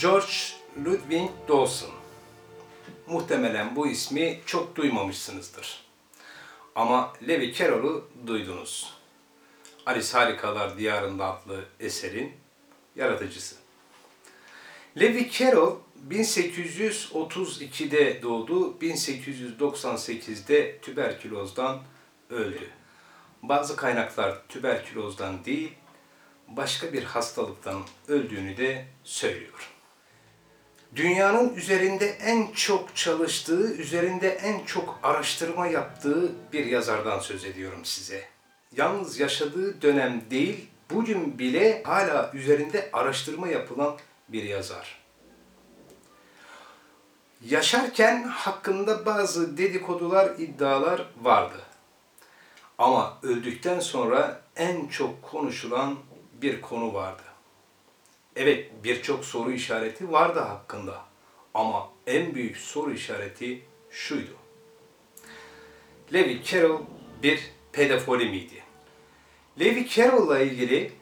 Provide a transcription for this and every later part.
George Ludwig Dawson. Muhtemelen bu ismi çok duymamışsınızdır. Ama Levi Carroll'u duydunuz. Alice Harikalar Diyarında adlı eserin yaratıcısı. Levi Carroll 1832'de doğdu, 1898'de tüberkülozdan öldü. Bazı kaynaklar tüberkülozdan değil, başka bir hastalıktan öldüğünü de söylüyor. Dünyanın üzerinde en çok çalıştığı, üzerinde en çok araştırma yaptığı bir yazardan söz ediyorum size. Yalnız yaşadığı dönem değil, bugün bile hala üzerinde araştırma yapılan bir yazar. Yaşarken hakkında bazı dedikodular, iddialar vardı. Ama öldükten sonra en çok konuşulan bir konu vardı. Evet birçok soru işareti vardı hakkında. Ama en büyük soru işareti şuydu. Levi Carroll bir pedofili miydi? Levi Carroll'la ilgili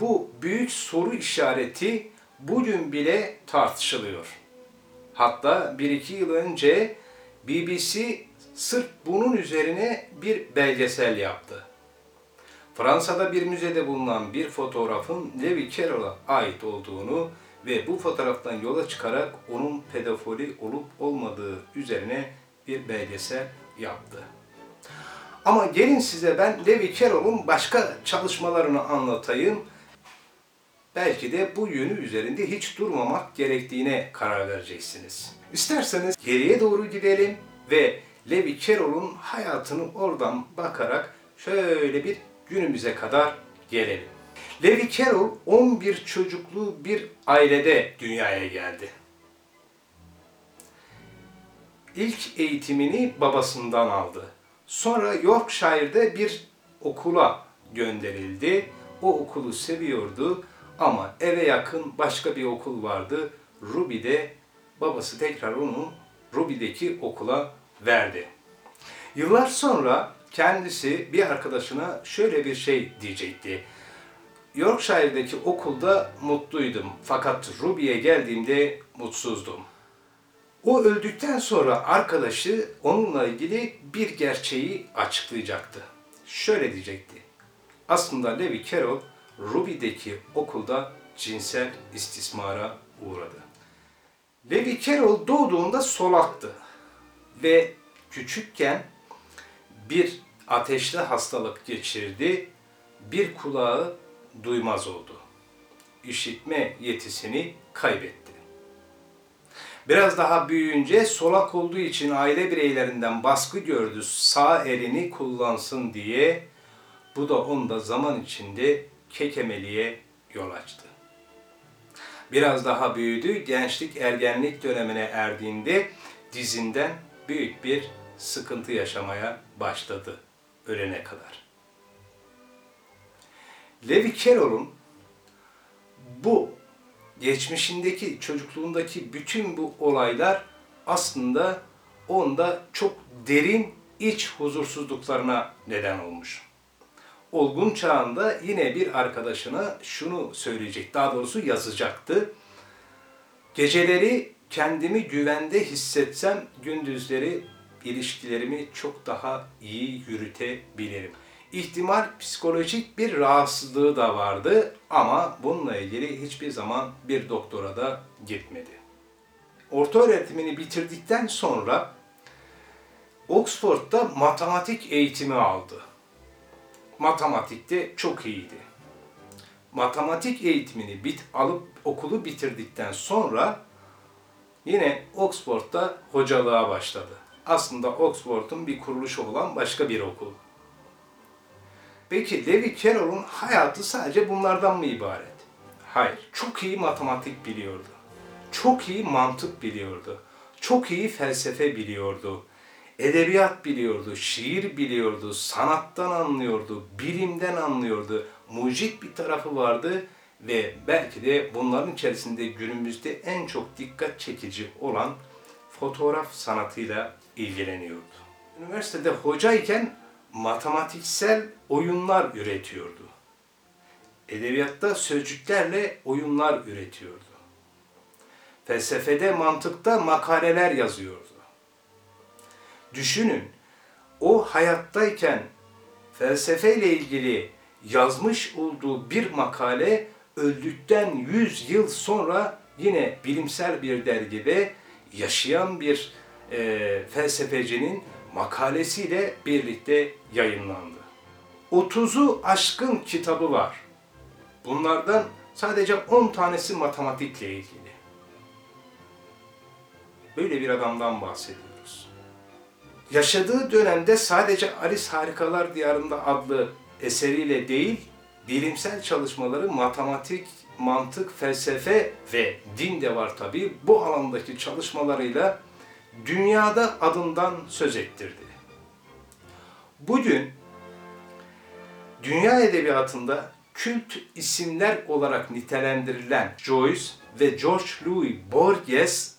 bu büyük soru işareti bugün bile tartışılıyor. Hatta bir iki yıl önce BBC sırf bunun üzerine bir belgesel yaptı. Fransa'da bir müzede bulunan bir fotoğrafın Levi Carroll'a ait olduğunu ve bu fotoğraftan yola çıkarak onun pedofili olup olmadığı üzerine bir belgesel yaptı. Ama gelin size ben Levi Carroll'un başka çalışmalarını anlatayım. Belki de bu yönü üzerinde hiç durmamak gerektiğine karar vereceksiniz. İsterseniz geriye doğru gidelim ve Levi Carroll'un hayatını oradan bakarak şöyle bir günümüze kadar gelelim. Levi Carroll 11 çocuklu bir ailede dünyaya geldi. İlk eğitimini babasından aldı. Sonra Yorkshire'de bir okula gönderildi. O okulu seviyordu ama eve yakın başka bir okul vardı. Ruby'de babası tekrar onu Ruby'deki okula verdi. Yıllar sonra kendisi bir arkadaşına şöyle bir şey diyecekti. Yorkshire'deki okulda mutluydum fakat Ruby'ye geldiğimde mutsuzdum. O öldükten sonra arkadaşı onunla ilgili bir gerçeği açıklayacaktı. Şöyle diyecekti. Aslında Levi Carroll Ruby'deki okulda cinsel istismara uğradı. Levi Carroll doğduğunda solaktı ve küçükken bir ateşli hastalık geçirdi, bir kulağı duymaz oldu. İşitme yetisini kaybetti. Biraz daha büyüyünce solak olduğu için aile bireylerinden baskı gördü sağ elini kullansın diye. Bu da onda zaman içinde kekemeliğe yol açtı. Biraz daha büyüdü, gençlik ergenlik dönemine erdiğinde dizinden büyük bir sıkıntı yaşamaya başladı ölene kadar. Levi Carroll'un bu geçmişindeki, çocukluğundaki bütün bu olaylar aslında onda çok derin iç huzursuzluklarına neden olmuş. Olgun çağında yine bir arkadaşına şunu söyleyecek, daha doğrusu yazacaktı. Geceleri kendimi güvende hissetsem gündüzleri ilişkilerimi çok daha iyi yürütebilirim. İhtimal psikolojik bir rahatsızlığı da vardı ama bununla ilgili hiçbir zaman bir doktora da gitmedi. Orta öğretimini bitirdikten sonra Oxford'da matematik eğitimi aldı. Matematikte çok iyiydi. Matematik eğitimini bit alıp okulu bitirdikten sonra yine Oxford'da hocalığa başladı aslında Oxford'un bir kuruluşu olan başka bir okul. Peki Levi Carroll'un hayatı sadece bunlardan mı ibaret? Hayır, çok iyi matematik biliyordu. Çok iyi mantık biliyordu. Çok iyi felsefe biliyordu. Edebiyat biliyordu, şiir biliyordu, sanattan anlıyordu, bilimden anlıyordu. Mucit bir tarafı vardı ve belki de bunların içerisinde günümüzde en çok dikkat çekici olan fotoğraf sanatıyla ilgileniyordu. Üniversitede hocayken matematiksel oyunlar üretiyordu. Edebiyatta sözcüklerle oyunlar üretiyordu. felsefede, mantıkta makaleler yazıyordu. Düşünün, o hayattayken felsefeyle ilgili yazmış olduğu bir makale öldükten 100 yıl sonra yine bilimsel bir dergide yaşayan bir e, felsefecinin makalesiyle birlikte yayınlandı. 30'u aşkın kitabı var. Bunlardan sadece 10 tanesi matematikle ilgili. Böyle bir adamdan bahsediyoruz. Yaşadığı dönemde sadece Alice Harikalar Diyarında adlı eseriyle değil, bilimsel çalışmaları matematik, mantık, felsefe ve din de var tabii. Bu alandaki çalışmalarıyla dünyada adından söz ettirdi. Bugün dünya edebiyatında kült isimler olarak nitelendirilen Joyce ve George Louis Borges,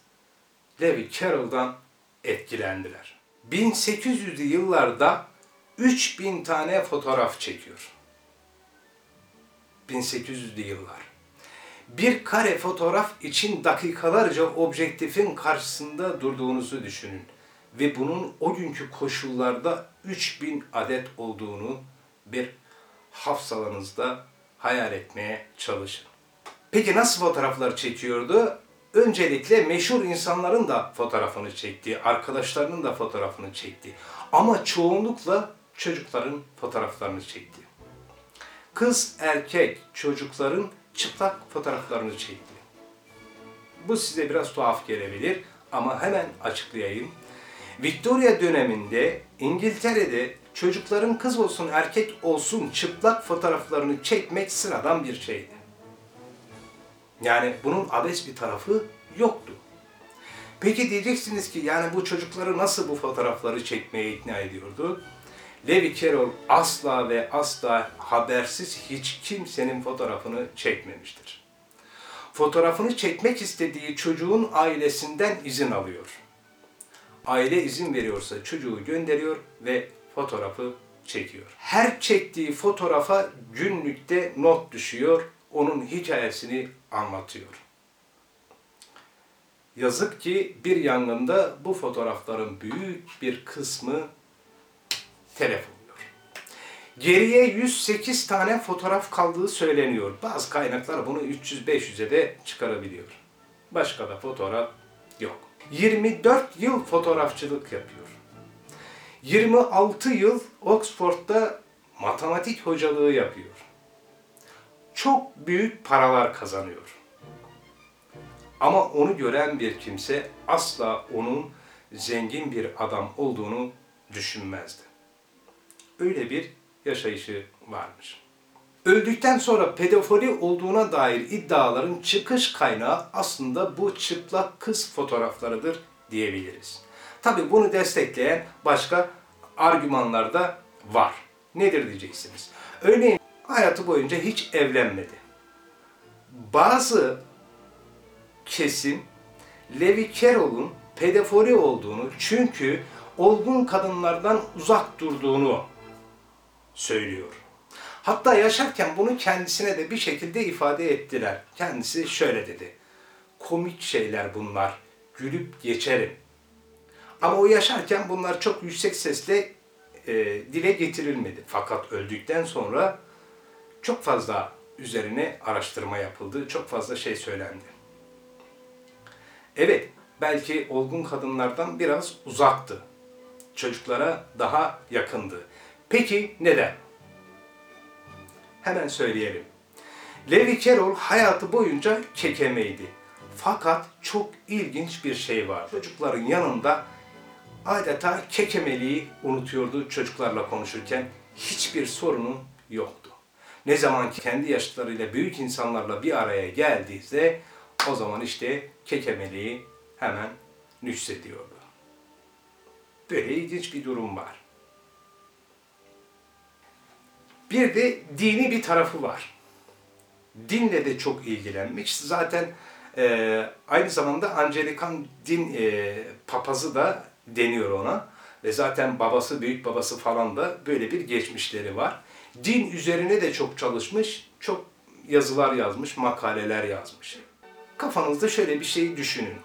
Lewis Carroll'dan etkilendiler. 1800'lü yıllarda 3000 tane fotoğraf çekiyor. 1800'lü yıllar. Bir kare fotoğraf için dakikalarca objektifin karşısında durduğunuzu düşünün. Ve bunun o günkü koşullarda 3000 adet olduğunu bir hafsalanızda hayal etmeye çalışın. Peki nasıl fotoğraflar çekiyordu? Öncelikle meşhur insanların da fotoğrafını çekti, arkadaşlarının da fotoğrafını çekti. Ama çoğunlukla çocukların fotoğraflarını çekti. Kız, erkek, çocukların çıplak fotoğraflarını çekti. Bu size biraz tuhaf gelebilir ama hemen açıklayayım. Victoria döneminde İngiltere'de çocukların kız olsun erkek olsun çıplak fotoğraflarını çekmek sıradan bir şeydi. Yani bunun abes bir tarafı yoktu. Peki diyeceksiniz ki yani bu çocukları nasıl bu fotoğrafları çekmeye ikna ediyordu? Levi Carroll asla ve asla habersiz hiç kimsenin fotoğrafını çekmemiştir. Fotoğrafını çekmek istediği çocuğun ailesinden izin alıyor. Aile izin veriyorsa çocuğu gönderiyor ve fotoğrafı çekiyor. Her çektiği fotoğrafa günlükte not düşüyor, onun hikayesini anlatıyor. Yazık ki bir yangında bu fotoğrafların büyük bir kısmı telef oluyor. Geriye 108 tane fotoğraf kaldığı söyleniyor. Bazı kaynaklar bunu 300-500'e de çıkarabiliyor. Başka da fotoğraf yok. 24 yıl fotoğrafçılık yapıyor. 26 yıl Oxford'da matematik hocalığı yapıyor. Çok büyük paralar kazanıyor. Ama onu gören bir kimse asla onun zengin bir adam olduğunu düşünmezdi. Öyle bir yaşayışı varmış. Öldükten sonra pedofili olduğuna dair iddiaların çıkış kaynağı aslında bu çıplak kız fotoğraflarıdır diyebiliriz. Tabi bunu destekleyen başka argümanlar da var. Nedir diyeceksiniz. Örneğin hayatı boyunca hiç evlenmedi. Bazı kesim Levi Carroll'un pedofili olduğunu çünkü olgun kadınlardan uzak durduğunu söylüyor. Hatta yaşarken bunu kendisine de bir şekilde ifade ettiler. Kendisi şöyle dedi. Komik şeyler bunlar. Gülüp geçerim. Ama o yaşarken bunlar çok yüksek sesle e, dile getirilmedi. Fakat öldükten sonra çok fazla üzerine araştırma yapıldı. Çok fazla şey söylendi. Evet, belki olgun kadınlardan biraz uzaktı. Çocuklara daha yakındı. Peki neden? Hemen söyleyelim. Levi Carroll hayatı boyunca kekemeydi. Fakat çok ilginç bir şey var. Çocukların yanında adeta kekemeliği unutuyordu çocuklarla konuşurken. Hiçbir sorunu yoktu. Ne zaman ki kendi yaşlarıyla büyük insanlarla bir araya geldiğinde o zaman işte kekemeliği hemen nüksediyordu. Böyle ilginç bir durum var. Bir de dini bir tarafı var. Dinle de çok ilgilenmiş. Zaten e, aynı zamanda Angelikan din e, papazı da deniyor ona. Ve zaten babası, büyük babası falan da böyle bir geçmişleri var. Din üzerine de çok çalışmış, çok yazılar yazmış, makaleler yazmış. kafanızda şöyle bir şey düşünün.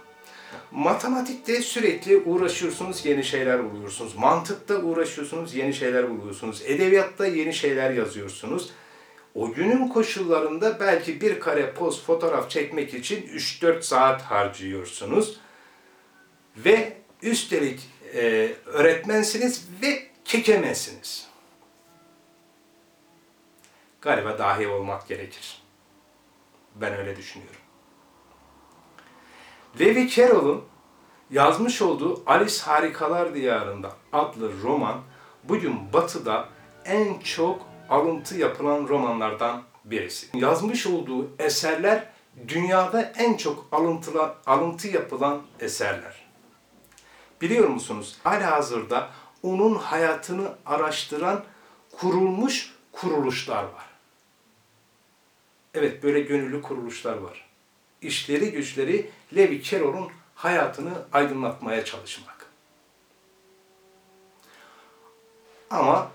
Matematikte sürekli uğraşıyorsunuz, yeni şeyler buluyorsunuz. Mantıkta uğraşıyorsunuz, yeni şeyler buluyorsunuz. Edebiyatta yeni şeyler yazıyorsunuz. O günün koşullarında belki bir kare poz fotoğraf çekmek için 3-4 saat harcıyorsunuz. Ve üstelik e, öğretmensiniz ve kekemezsiniz. Galiba dahi olmak gerekir. Ben öyle düşünüyorum. Levi Carroll'un yazmış olduğu Alice Harikalar Diyarında adlı roman bugün batıda en çok alıntı yapılan romanlardan birisi. Yazmış olduğu eserler dünyada en çok alıntıla, alıntı yapılan eserler. Biliyor musunuz? Hala hazırda onun hayatını araştıran kurulmuş kuruluşlar var. Evet böyle gönüllü kuruluşlar var. İşleri güçleri Levi Carroll'un hayatını aydınlatmaya çalışmak. Ama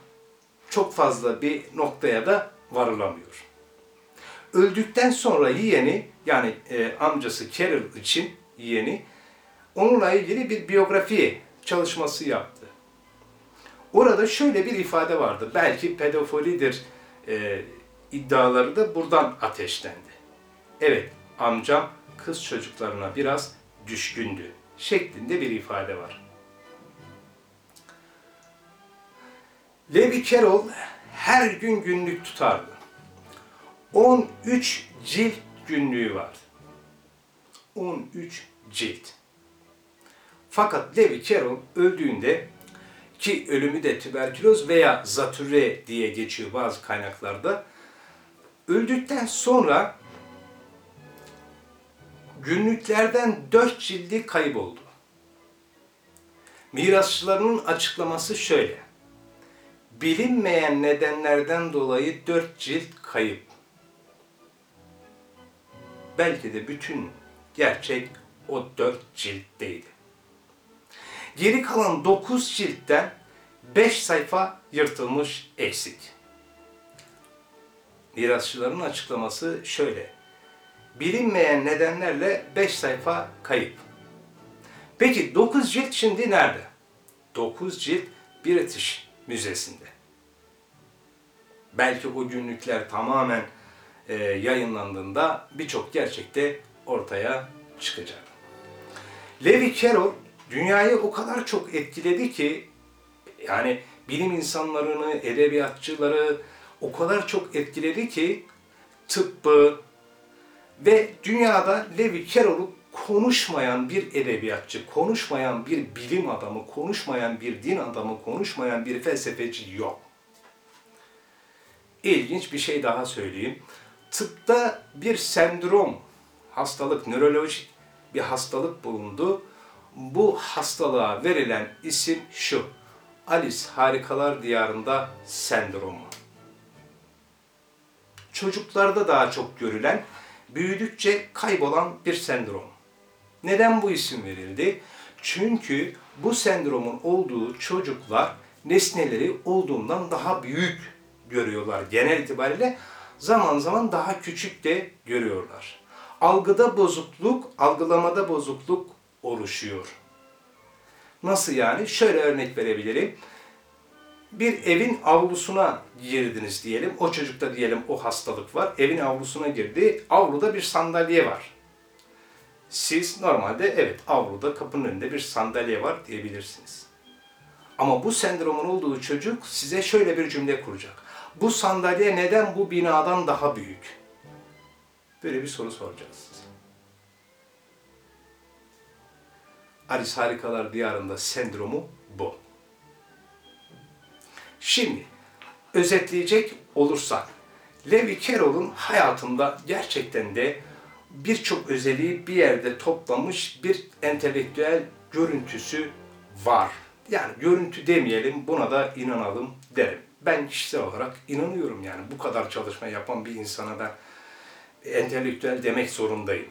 çok fazla bir noktaya da varılamıyor. Öldükten sonra yeğeni yani e, amcası Carroll için yeğeni onunla ilgili bir biyografi çalışması yaptı. Orada şöyle bir ifade vardı. Belki pedofilidir e, iddiaları da buradan ateşlendi. Evet, amcam kız çocuklarına biraz düşkündü şeklinde bir ifade var. Levi Carroll her gün günlük tutardı. 13 cilt günlüğü vardı. 13 cilt. Fakat Levi Carroll öldüğünde ki ölümü de tüberküloz veya zatürre diye geçiyor bazı kaynaklarda. Öldükten sonra günlüklerden dört cildi kayboldu. Mirasçılarının açıklaması şöyle. Bilinmeyen nedenlerden dolayı dört cilt kayıp. Belki de bütün gerçek o dört ciltteydi. Geri kalan dokuz ciltten beş sayfa yırtılmış eksik. Mirasçıların açıklaması şöyle bilinmeyen nedenlerle 5 sayfa kayıp. Peki 9 cilt şimdi nerede? 9 cilt British Müzesi'nde. Belki o günlükler tamamen e, yayınlandığında birçok gerçekte ortaya çıkacak. Levi Carroll dünyayı o kadar çok etkiledi ki yani bilim insanlarını, edebiyatçıları o kadar çok etkiledi ki tıbbı, ve dünyada Levi Carroll'u konuşmayan bir edebiyatçı, konuşmayan bir bilim adamı, konuşmayan bir din adamı, konuşmayan bir felsefeci yok. İlginç bir şey daha söyleyeyim. Tıpta bir sendrom, hastalık, nörolojik bir hastalık bulundu. Bu hastalığa verilen isim şu. Alice Harikalar Diyarında sendromu. Çocuklarda daha çok görülen büyüdükçe kaybolan bir sendrom. Neden bu isim verildi? Çünkü bu sendromun olduğu çocuklar nesneleri olduğundan daha büyük görüyorlar. Genel itibariyle zaman zaman daha küçük de görüyorlar. Algıda bozukluk, algılamada bozukluk oluşuyor. Nasıl yani? Şöyle örnek verebilirim bir evin avlusuna girdiniz diyelim. O çocukta diyelim o hastalık var. Evin avlusuna girdi. Avluda bir sandalye var. Siz normalde evet avluda kapının önünde bir sandalye var diyebilirsiniz. Ama bu sendromun olduğu çocuk size şöyle bir cümle kuracak. Bu sandalye neden bu binadan daha büyük? Böyle bir soru soracağız size. Alice Harikalar Diyarında sendromu bu. Şimdi özetleyecek olursak Levi Carroll'un hayatında gerçekten de birçok özelliği bir yerde toplamış bir entelektüel görüntüsü var. Yani görüntü demeyelim buna da inanalım derim. Ben kişisel olarak inanıyorum yani bu kadar çalışma yapan bir insana ben entelektüel demek zorundayım.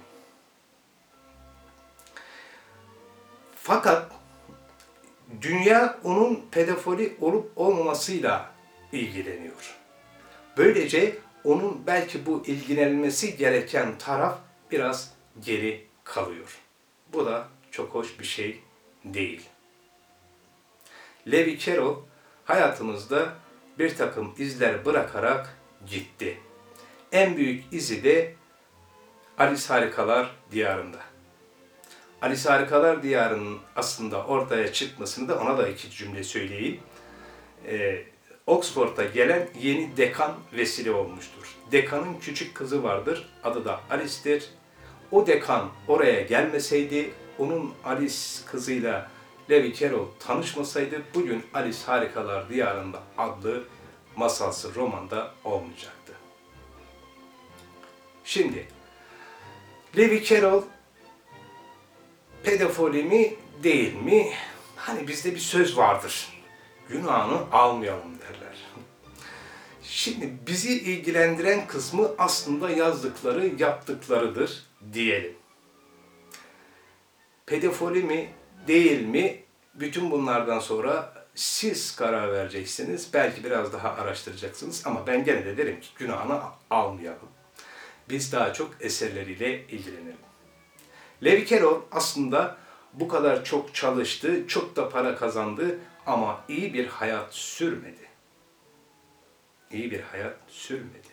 Fakat dünya onun pedofili olup olmamasıyla ilgileniyor. Böylece onun belki bu ilgilenmesi gereken taraf biraz geri kalıyor. Bu da çok hoş bir şey değil. Levi Carroll hayatımızda bir takım izler bırakarak gitti. En büyük izi de Alice Harikalar Diyarı'nda. Alice Harikalar Diyarı'nın aslında ortaya çıkmasını da ona da iki cümle söyleyeyim. Ee, Oxford'a gelen yeni dekan vesile olmuştur. Dekanın küçük kızı vardır, adı da Alice'dir. O dekan oraya gelmeseydi, onun Alice kızıyla Levi Carroll tanışmasaydı bugün Alice Harikalar Diyarı'nda adlı masalsı romanda olmayacaktı. Şimdi Levi Carroll pedofili mi değil mi? Hani bizde bir söz vardır. Günahını almayalım derler. Şimdi bizi ilgilendiren kısmı aslında yazdıkları, yaptıklarıdır diyelim. Pedofili mi, değil mi? Bütün bunlardan sonra siz karar vereceksiniz. Belki biraz daha araştıracaksınız ama ben gene de derim ki günahını almayalım. Biz daha çok eserleriyle ilgilenelim. Levi Carroll aslında bu kadar çok çalıştı, çok da para kazandı ama iyi bir hayat sürmedi. İyi bir hayat sürmedi.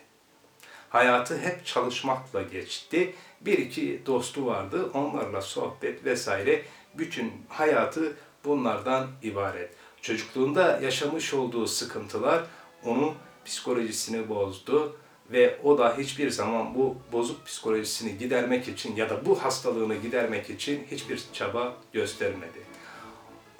Hayatı hep çalışmakla geçti. Bir iki dostu vardı, onlarla sohbet vesaire. Bütün hayatı bunlardan ibaret. Çocukluğunda yaşamış olduğu sıkıntılar onun psikolojisini bozdu ve o da hiçbir zaman bu bozuk psikolojisini gidermek için ya da bu hastalığını gidermek için hiçbir çaba göstermedi.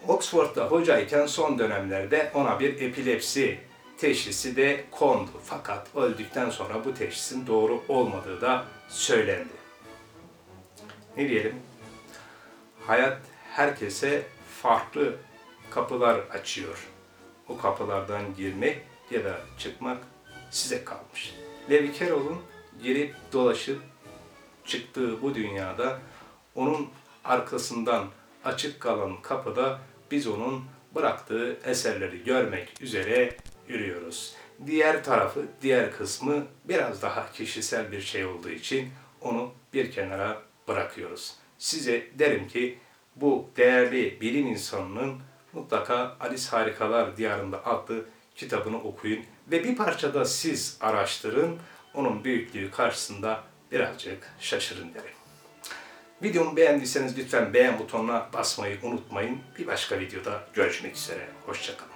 Oxford'da hocayken son dönemlerde ona bir epilepsi teşhisi de kondu. Fakat öldükten sonra bu teşhisin doğru olmadığı da söylendi. Ne diyelim? Hayat herkese farklı kapılar açıyor. O kapılardan girmek ya da çıkmak size kalmış. Levi Carroll'un girip dolaşıp çıktığı bu dünyada onun arkasından açık kalan kapıda biz onun bıraktığı eserleri görmek üzere yürüyoruz. Diğer tarafı, diğer kısmı biraz daha kişisel bir şey olduğu için onu bir kenara bırakıyoruz. Size derim ki bu değerli bilim insanının mutlaka Alice Harikalar Diyarında adlı kitabını okuyun ve bir parçada siz araştırın. Onun büyüklüğü karşısında birazcık şaşırın derim. Videomu beğendiyseniz lütfen beğen butonuna basmayı unutmayın. Bir başka videoda görüşmek üzere. Hoşçakalın.